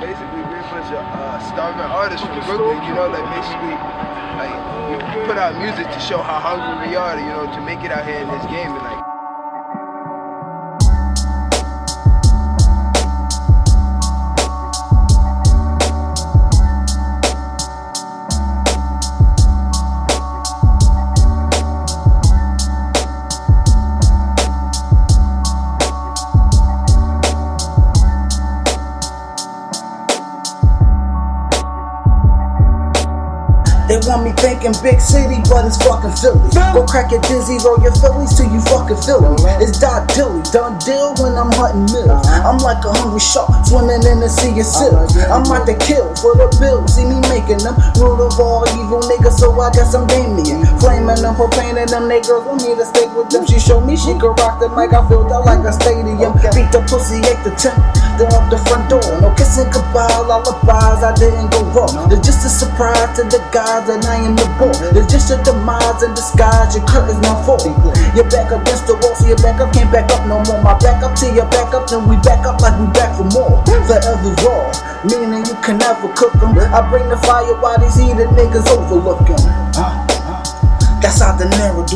basically we're a bunch of uh, starving artists from Brooklyn, you know, like basically like we put out music to show how hungry we are, you know, to make it out here in this game and like They want me thinking big city, but it's fucking Philly. Go crack your dizzy, roll your Phillies till you fucking feel me. Uh-huh. It's Dot Dilly, done deal when I'm hunting mills. Uh-huh. I'm like a hungry shark swimming in the sea of uh-huh. silk. I'm out to kill for the bill. See me making them root of all evil niggas, so I guess I'm Damien. Flaming them, profaning them niggas. Want me to stick with them? She showed me she could rock the mic. I filled out like a stadium. Beat the pussy, ate the tent. Then up the front door. No kissing goodbye, lullabies. I didn't go wrong. It's just a surprise to the guys that I am the ball. It's just a demise in disguise. Your curtain's not full. You're back against the wall, so your back up can't back up no more. My back up to your back up, then we back up like we back for more. Forever raw, meaning you can never cook them. I bring the fire while these heated niggas overlooking. That's how the narrow it.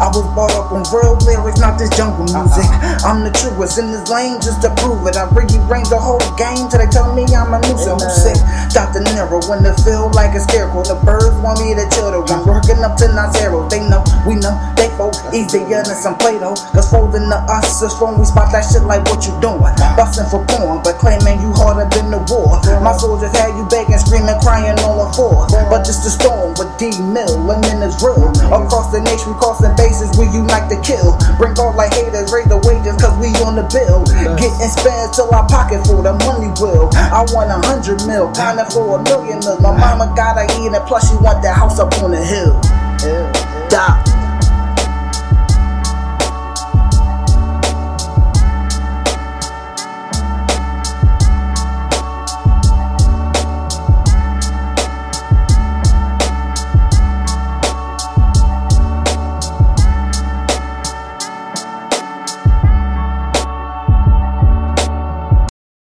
I was brought up on real lyrics, not this jungle music. Uh-huh. I'm the truest in this lane just to prove it. I really bring the whole game till they tell me I'm a nuisance. Who's sick? Dr. Nero when it feel like a scarecrow. The birds want me to chill. I'm uh-huh. working up to not zero. They know, we know, they folk easier than some Play-Doh. Cause folding to us is when we spot that shit like what you doing. Uh-huh. Busting for porn, but claiming you harder than the war. My soldiers had you begging, screaming, crying on the floor. But just a storm with D Mil, lemon is real. Across the nation, crossing bases, we unite to kill. Bring all like haters, raise the wages, cause we on the bill. Getting spends till our pocket full, the money will. I want a hundred mil, kinda for a million mil. My mama gotta eat it, plus she want that house up on the hill. Yeah.